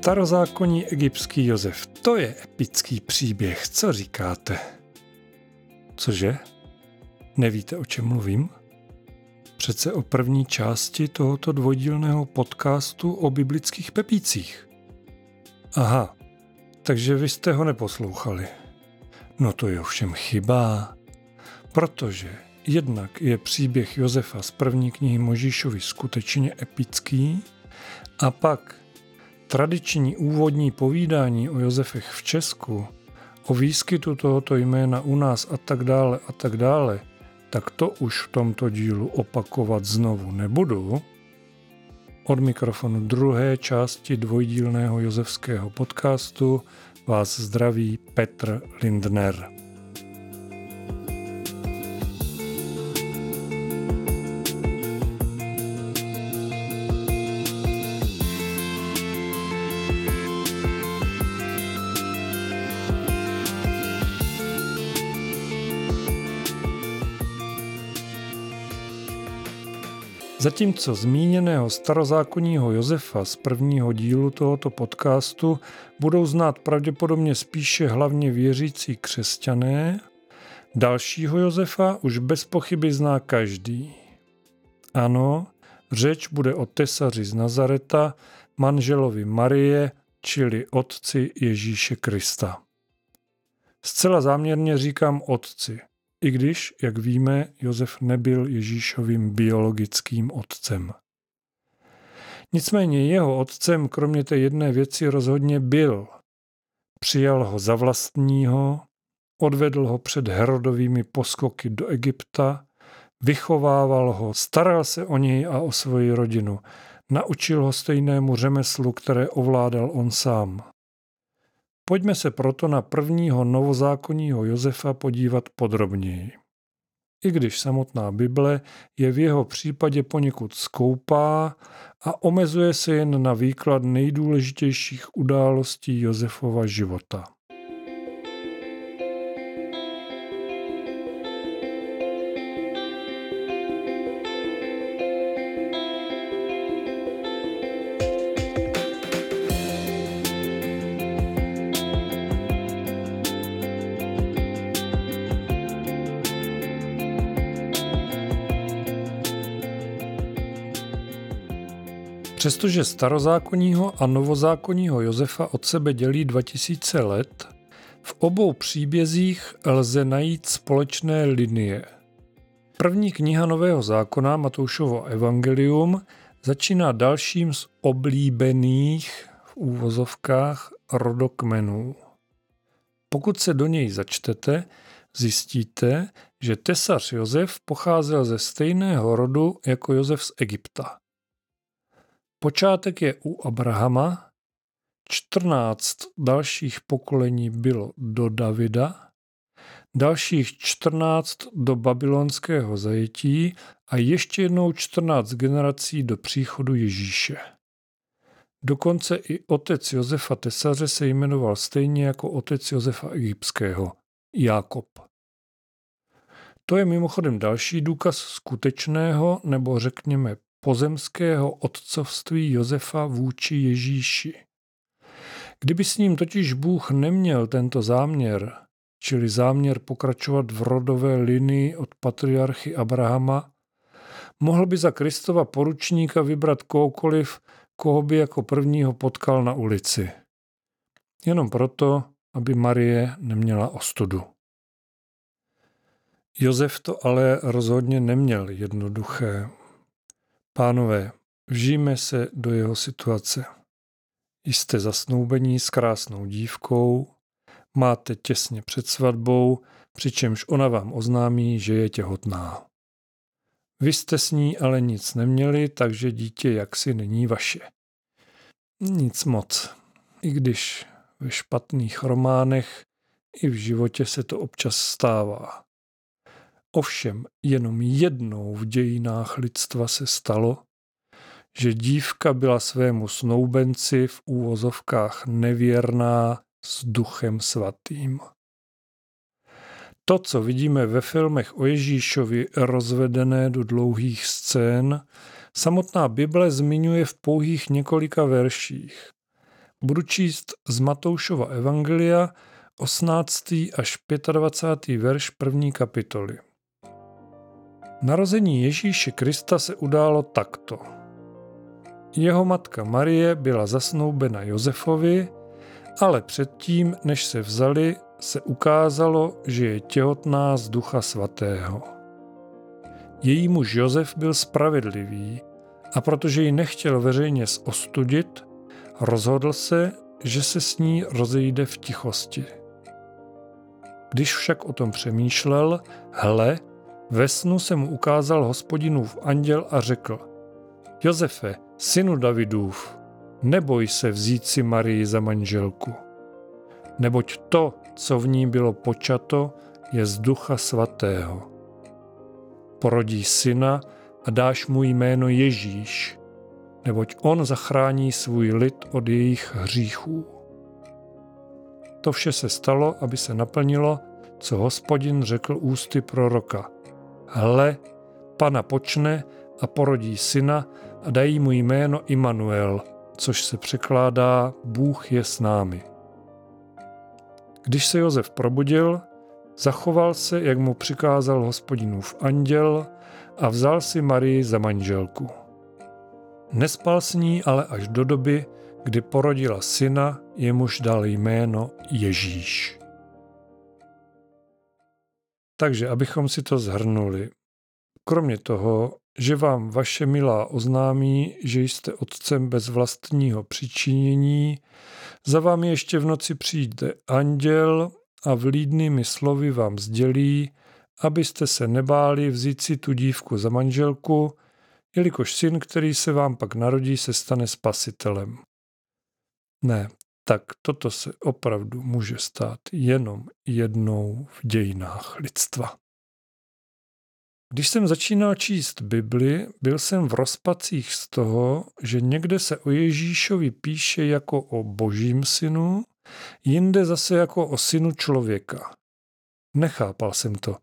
Starozákonní egyptský Josef, to je epický příběh, co říkáte? Cože? Nevíte, o čem mluvím? Přece o první části tohoto dvojdílného podcastu o biblických pepících. Aha, takže vy jste ho neposlouchali. No to je ovšem chyba, protože jednak je příběh Josefa z první knihy Možíšovi skutečně epický a pak tradiční úvodní povídání o Josefech v Česku, o výskytu tohoto jména u nás a tak dále a tak dále, tak to už v tomto dílu opakovat znovu nebudu. Od mikrofonu druhé části dvojdílného josefského podcastu vás zdraví Petr Lindner. Zatímco zmíněného starozákonního Josefa z prvního dílu tohoto podcastu budou znát pravděpodobně spíše hlavně věřící křesťané, dalšího Josefa už bez pochyby zná každý. Ano, řeč bude o tesaři z Nazareta, manželovi Marie, čili otci Ježíše Krista. Zcela záměrně říkám otci – i když, jak víme, Josef nebyl Ježíšovým biologickým otcem. Nicméně jeho otcem kromě té jedné věci rozhodně byl. Přijal ho za vlastního, odvedl ho před Herodovými poskoky do Egypta, vychovával ho, staral se o něj a o svoji rodinu, naučil ho stejnému řemeslu, které ovládal on sám. Pojďme se proto na prvního novozákonního Josefa podívat podrobněji. I když samotná Bible je v jeho případě poněkud skoupá a omezuje se jen na výklad nejdůležitějších událostí Josefova života. Přestože starozákonního a novozákonního Josefa od sebe dělí 2000 let, v obou příbězích lze najít společné linie. První kniha Nového zákona, Matoušovo evangelium, začíná dalším z oblíbených v úvozovkách rodokmenů. Pokud se do něj začtete, zjistíte, že tesař Josef pocházel ze stejného rodu jako Josef z Egypta. Počátek je u Abrahama, 14 dalších pokolení bylo do Davida, dalších 14 do babylonského zajetí a ještě jednou 14 generací do příchodu Ježíše. Dokonce i otec Josefa Tesaře se jmenoval stejně jako otec Josefa Egyptského, Jákob. To je mimochodem další důkaz skutečného nebo řekněme pozemského otcovství Josefa vůči Ježíši. Kdyby s ním totiž Bůh neměl tento záměr, čili záměr pokračovat v rodové linii od patriarchy Abrahama, mohl by za Kristova poručníka vybrat kohokoliv, koho by jako prvního potkal na ulici. Jenom proto, aby Marie neměla ostudu. Josef to ale rozhodně neměl jednoduché. Pánové, vžijme se do jeho situace. Jste zasnoubení s krásnou dívkou, máte těsně před svatbou, přičemž ona vám oznámí, že je těhotná. Vy jste s ní ale nic neměli, takže dítě jaksi není vaše. Nic moc, i když ve špatných románech i v životě se to občas stává. Ovšem jenom jednou v dějinách lidstva se stalo, že dívka byla svému snoubenci v úvozovkách nevěrná s duchem svatým. To, co vidíme ve filmech o Ježíšovi rozvedené do dlouhých scén, samotná Bible zmiňuje v pouhých několika verších. budu číst z Matoušova Evangelia 18. až 25. verš první kapitoly. Narození Ježíše Krista se událo takto. Jeho matka Marie byla zasnoubena Josefovi, ale předtím, než se vzali, se ukázalo, že je těhotná z Ducha Svatého. Její muž Josef byl spravedlivý a protože ji nechtěl veřejně zostudit, rozhodl se, že se s ní rozejde v tichosti. Když však o tom přemýšlel, hle, ve snu se mu ukázal hospodinův anděl a řekl Josefe, synu Davidův, neboj se vzít si Marii za manželku. Neboť to, co v ní bylo počato, je z ducha svatého. Porodí syna a dáš mu jméno Ježíš, neboť on zachrání svůj lid od jejich hříchů. To vše se stalo, aby se naplnilo, co hospodin řekl ústy proroka. Hle, pana počne a porodí syna a dají mu jméno Immanuel, což se překládá Bůh je s námi. Když se Josef probudil, zachoval se, jak mu přikázal hospodinův anděl a vzal si Marii za manželku. Nespal s ní ale až do doby, kdy porodila syna, jemuž dal jméno Ježíš. Takže, abychom si to zhrnuli. Kromě toho, že vám vaše milá oznámí, že jste otcem bez vlastního přičinění, za vámi ještě v noci přijde anděl a vlídnými slovy vám sdělí, abyste se nebáli vzít si tu dívku za manželku, jelikož syn, který se vám pak narodí, se stane spasitelem. Ne, tak toto se opravdu může stát jenom jednou v dějinách lidstva. Když jsem začínal číst Bibli, byl jsem v rozpacích z toho, že někde se o Ježíšovi píše jako o božím synu, jinde zase jako o synu člověka. Nechápal jsem to.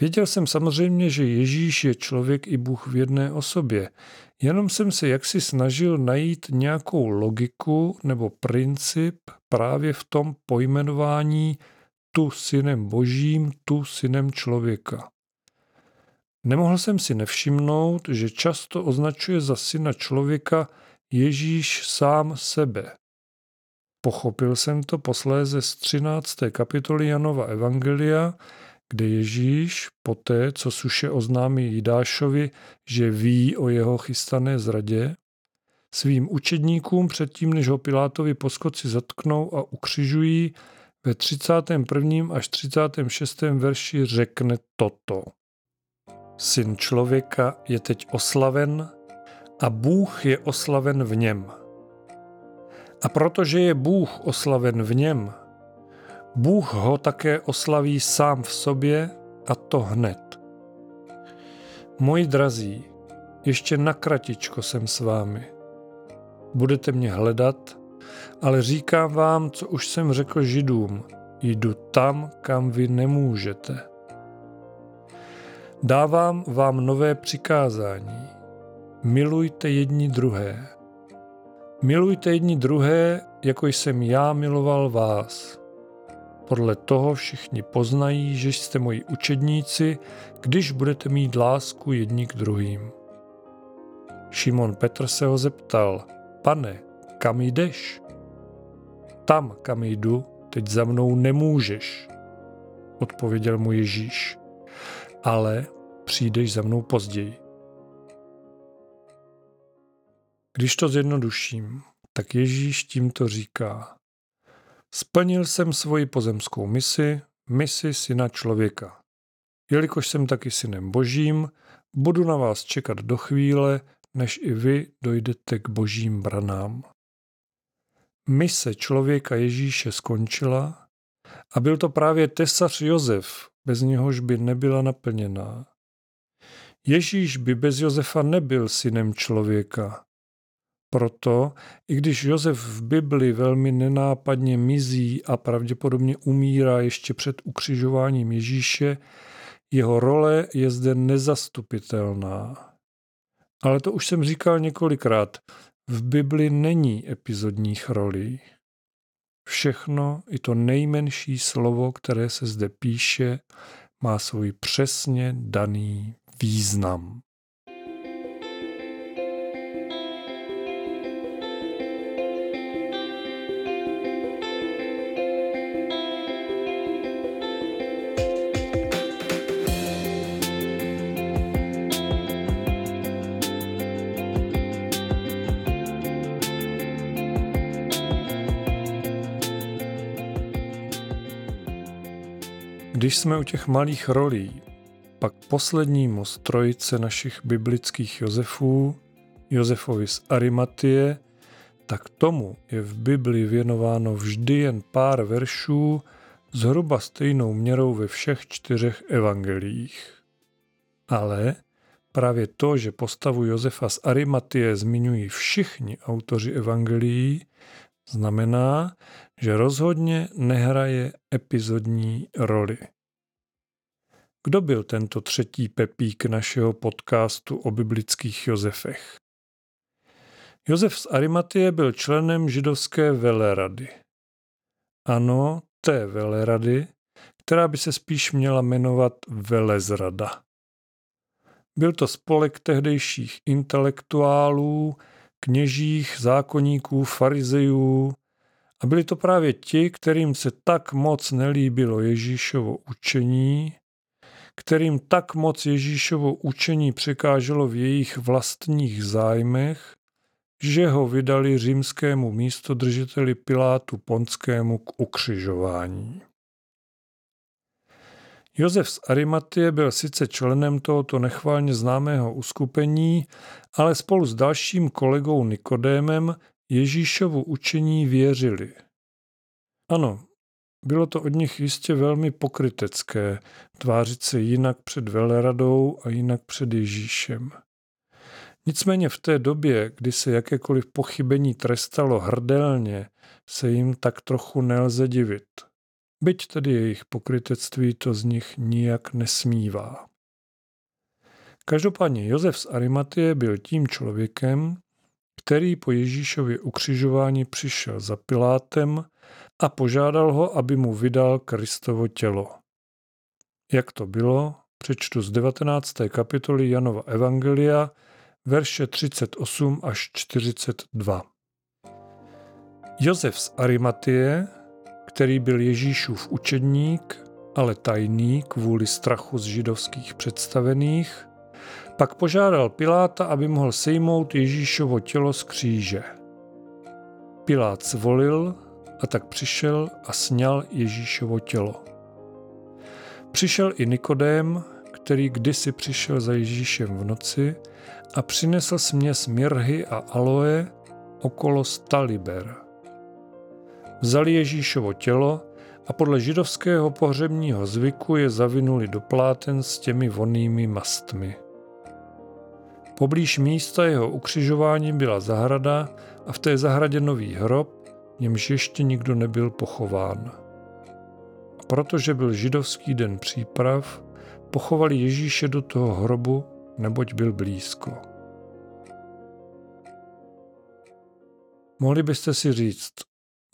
Věděl jsem samozřejmě, že Ježíš je člověk i Bůh v jedné osobě, jenom jsem se jaksi snažil najít nějakou logiku nebo princip právě v tom pojmenování tu synem božím, tu synem člověka. Nemohl jsem si nevšimnout, že často označuje za syna člověka Ježíš sám sebe. Pochopil jsem to posléze z 13. kapitoly Janova Evangelia, kde Ježíš, poté co suše oznámí Jidášovi, že ví o jeho chystané zradě, svým učedníkům předtím, než ho Pilátovi poskoci zatknou a ukřižují, ve 31. až 36. verši řekne toto. Syn člověka je teď oslaven a Bůh je oslaven v něm. A protože je Bůh oslaven v něm, Bůh ho také oslaví sám v sobě a to hned. Moji drazí, ještě na kratičko jsem s vámi. Budete mě hledat, ale říkám vám, co už jsem řekl židům, jdu tam, kam vy nemůžete. Dávám vám nové přikázání. Milujte jedni druhé. Milujte jedni druhé, jako jsem já miloval vás. Podle toho všichni poznají, že jste moji učedníci, když budete mít lásku jedni k druhým. Šimon Petr se ho zeptal, pane, kam jdeš? Tam, kam jdu, teď za mnou nemůžeš, odpověděl mu Ježíš ale přijdeš za mnou později. Když to zjednoduším, tak Ježíš tímto říká, splnil jsem svoji pozemskou misi, misi syna člověka. Jelikož jsem taky synem božím, budu na vás čekat do chvíle, než i vy dojdete k božím branám. Mise člověka Ježíše skončila a byl to právě tesař Josef, bez něhož by nebyla naplněná. Ježíš by bez Josefa nebyl synem člověka. Proto, i když Josef v Bibli velmi nenápadně mizí a pravděpodobně umírá ještě před ukřižováním Ježíše, jeho role je zde nezastupitelná. Ale to už jsem říkal několikrát. v Bibli není epizodních rolí. Všechno, i to nejmenší slovo, které se zde píše, má svůj přesně daný význam. Když jsme u těch malých rolí, pak poslednímu z trojice našich biblických Josefů, Josefovi z Arimatie, tak tomu je v Bibli věnováno vždy jen pár veršů zhruba stejnou měrou ve všech čtyřech evangelích. Ale právě to, že postavu Josefa z Arimatie zmiňují všichni autoři evangelií, znamená, že rozhodně nehraje epizodní roli. Kdo byl tento třetí pepík našeho podcastu o biblických Josefech? Josef z Arimatie byl členem židovské velerady. Ano, té velerady, která by se spíš měla jmenovat Velezrada. Byl to spolek tehdejších intelektuálů, kněžích, zákonníků, farizejů a byli to právě ti, kterým se tak moc nelíbilo Ježíšovo učení, kterým tak moc Ježíšovo učení překáželo v jejich vlastních zájmech, že ho vydali římskému místodržiteli Pilátu Ponskému k ukřižování. Josef z Arimatie byl sice členem tohoto nechválně známého uskupení, ale spolu s dalším kolegou Nikodémem Ježíšovu učení věřili. Ano, bylo to od nich jistě velmi pokrytecké tvářit se jinak před veleradou a jinak před Ježíšem. Nicméně v té době, kdy se jakékoliv pochybení trestalo hrdelně, se jim tak trochu nelze divit. Byť tedy jejich pokrytectví to z nich nijak nesmívá. Každopádně Josef z Arimatie byl tím člověkem, který po Ježíšově ukřižování přišel za Pilátem a požádal ho, aby mu vydal Kristovo tělo. Jak to bylo, přečtu z 19. kapitoly Janova Evangelia, verše 38 až 42. Josef z Arimatie, který byl Ježíšův učedník, ale tajný kvůli strachu z židovských představených, pak požádal Piláta, aby mohl sejmout Ježíšovo tělo z kříže. Pilát zvolil a tak přišel a sněl Ježíšovo tělo. Přišel i Nikodém, který kdysi přišel za Ježíšem v noci a přinesl směs mirhy a aloe okolo sta liber. Vzali Ježíšovo tělo a podle židovského pohřebního zvyku je zavinuli do pláten s těmi vonnými mastmi. Poblíž místa jeho ukřižování byla zahrada a v té zahradě nový hrob, němž ještě nikdo nebyl pochován. A protože byl židovský den příprav, pochovali Ježíše do toho hrobu, neboť byl blízko. Mohli byste si říct,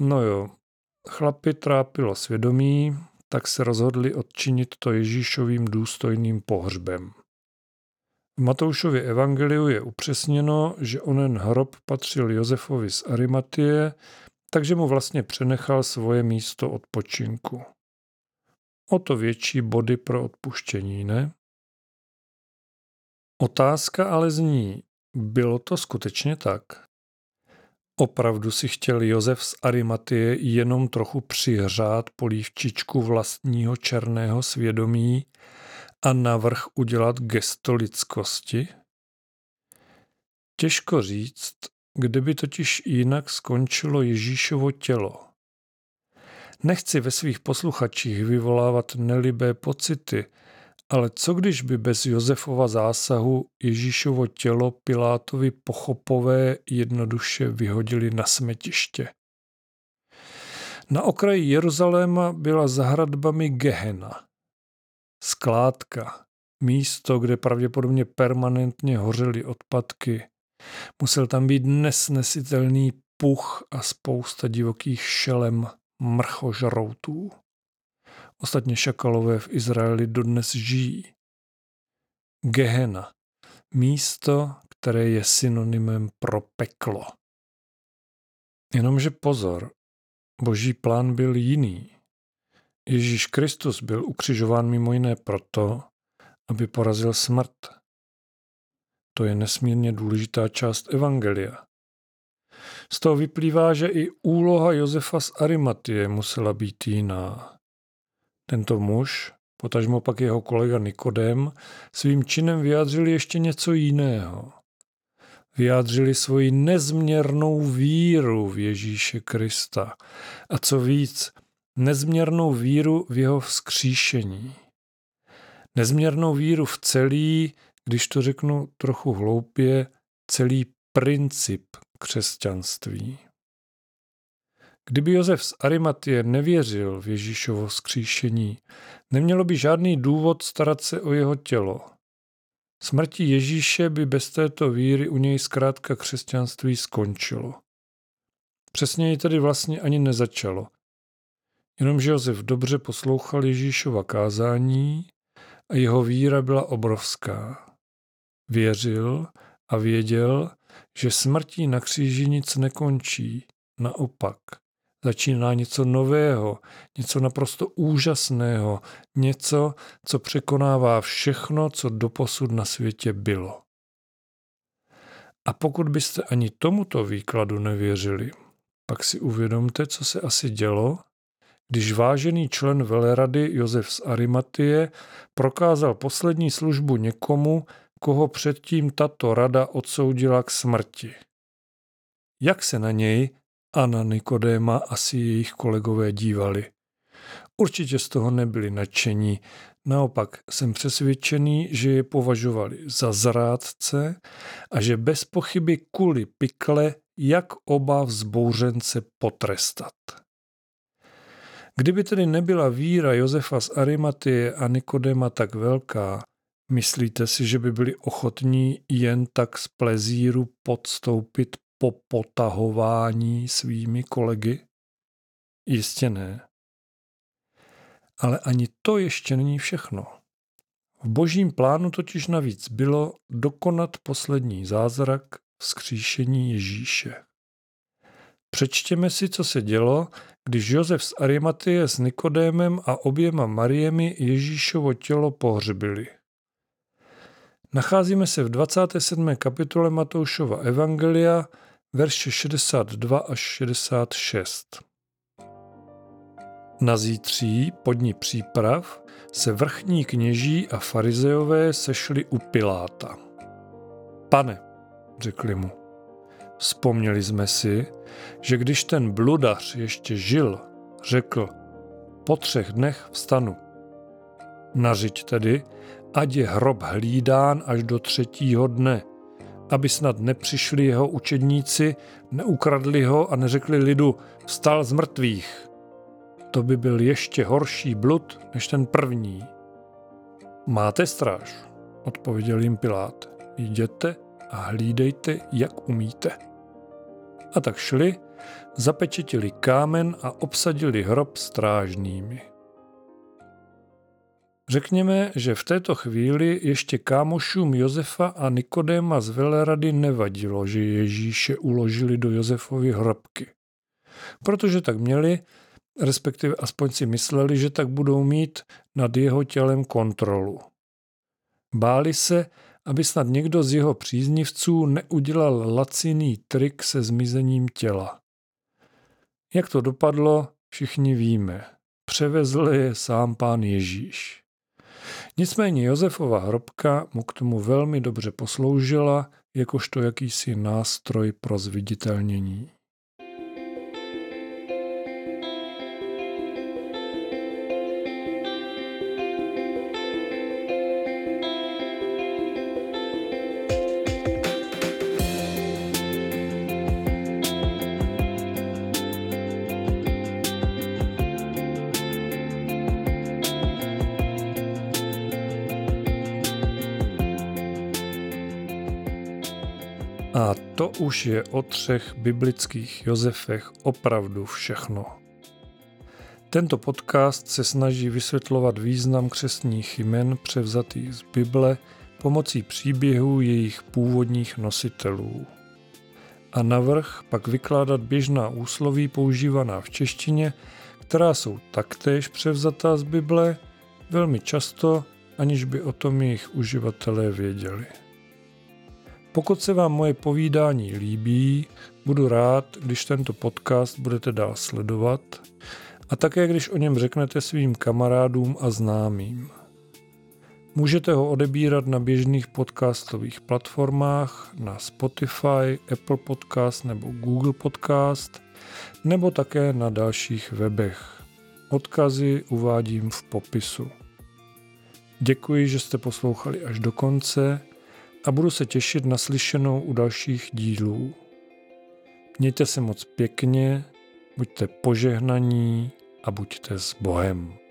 no jo, chlapi trápilo svědomí, tak se rozhodli odčinit to Ježíšovým důstojným pohřbem. V Matoušově evangeliu je upřesněno, že onen hrob patřil Josefovi z Arimatie, takže mu vlastně přenechal svoje místo odpočinku. O to větší body pro odpuštění, ne? Otázka ale zní, bylo to skutečně tak? Opravdu si chtěl Josef z Arimatie jenom trochu přihřát polívčičku vlastního černého svědomí a navrh udělat gesto lidskosti? Těžko říct, kde by totiž jinak skončilo Ježíšovo tělo. Nechci ve svých posluchačích vyvolávat nelibé pocity, ale co když by bez Josefova zásahu Ježíšovo tělo Pilátovi pochopové jednoduše vyhodili na smetiště? Na okraji Jeruzaléma byla za hradbami Gehena. Skládka, místo, kde pravděpodobně permanentně hořely odpadky, Musel tam být nesnesitelný puch a spousta divokých šelem mrchožroutů. Ostatně šakalové v Izraeli dodnes žijí. Gehena. Místo, které je synonymem pro peklo. Jenomže pozor, boží plán byl jiný. Ježíš Kristus byl ukřižován mimo jiné proto, aby porazil smrt. To je nesmírně důležitá část Evangelia. Z toho vyplývá, že i úloha Josefa z Arimatie musela být jiná. Tento muž, potažmo pak jeho kolega Nikodem, svým činem vyjádřili ještě něco jiného. Vyjádřili svoji nezměrnou víru v Ježíše Krista. A co víc, nezměrnou víru v jeho vzkříšení. Nezměrnou víru v celý, když to řeknu trochu hloupě, celý princip křesťanství. Kdyby Josef z Arimatie nevěřil v Ježíšovo skříšení, nemělo by žádný důvod starat se o jeho tělo. Smrtí Ježíše by bez této víry u něj zkrátka křesťanství skončilo. Přesněji tedy vlastně ani nezačalo. Jenomže Josef dobře poslouchal Ježíšova kázání a jeho víra byla obrovská. Věřil a věděl, že smrtí na kříži nic nekončí, naopak. Začíná něco nového, něco naprosto úžasného, něco, co překonává všechno, co doposud na světě bylo. A pokud byste ani tomuto výkladu nevěřili, pak si uvědomte, co se asi dělo, když vážený člen velerady Josef z Arimatie prokázal poslední službu někomu, koho předtím tato rada odsoudila k smrti. Jak se na něj a na Nikodéma asi jejich kolegové dívali? Určitě z toho nebyli nadšení, naopak jsem přesvědčený, že je považovali za zrádce a že bez pochyby kuli pikle, jak oba vzbouřence potrestat. Kdyby tedy nebyla víra Josefa z Arimatie a Nikodema tak velká, Myslíte si, že by byli ochotní jen tak z plezíru podstoupit po potahování svými kolegy? Jistě ne. Ale ani to ještě není všechno. V božím plánu totiž navíc bylo dokonat poslední zázrak vzkříšení Ježíše. Přečtěme si, co se dělo, když Josef z Arimatie s Nikodémem a oběma Mariemi Ježíšovo tělo pohřbili. Nacházíme se v 27. kapitole Matoušova Evangelia, verše 62 až 66. Na zítří, podní příprav, se vrchní kněží a farizeové sešli u Piláta. Pane, řekli mu, vzpomněli jsme si, že když ten bludař ještě žil, řekl, po třech dnech vstanu. Nařiď tedy, ať je hrob hlídán až do třetího dne, aby snad nepřišli jeho učedníci, neukradli ho a neřekli lidu, vstal z mrtvých. To by byl ještě horší blud než ten první. Máte stráž, odpověděl jim Pilát. Jděte a hlídejte, jak umíte. A tak šli, zapečetili kámen a obsadili hrob strážnými. Řekněme, že v této chvíli ještě kámošům Josefa a Nikodéma z Velerady nevadilo, že Ježíše uložili do Josefovy hrobky. Protože tak měli, respektive aspoň si mysleli, že tak budou mít nad jeho tělem kontrolu. Báli se, aby snad někdo z jeho příznivců neudělal laciný trik se zmizením těla. Jak to dopadlo, všichni víme. Převezl je sám pán Ježíš. Nicméně Josefova hrobka mu k tomu velmi dobře posloužila jakožto jakýsi nástroj pro zviditelnění. A to už je o třech biblických Josefech opravdu všechno. Tento podcast se snaží vysvětlovat význam křesních jmen převzatých z Bible pomocí příběhů jejich původních nositelů. A navrh pak vykládat běžná úsloví používaná v češtině, která jsou taktéž převzatá z Bible, velmi často, aniž by o tom jejich uživatelé věděli. Pokud se vám moje povídání líbí, budu rád, když tento podcast budete dál sledovat a také když o něm řeknete svým kamarádům a známým. Můžete ho odebírat na běžných podcastových platformách, na Spotify, Apple Podcast nebo Google Podcast, nebo také na dalších webech. Odkazy uvádím v popisu. Děkuji, že jste poslouchali až do konce a budu se těšit na slyšenou u dalších dílů. Mějte se moc pěkně, buďte požehnaní a buďte s Bohem.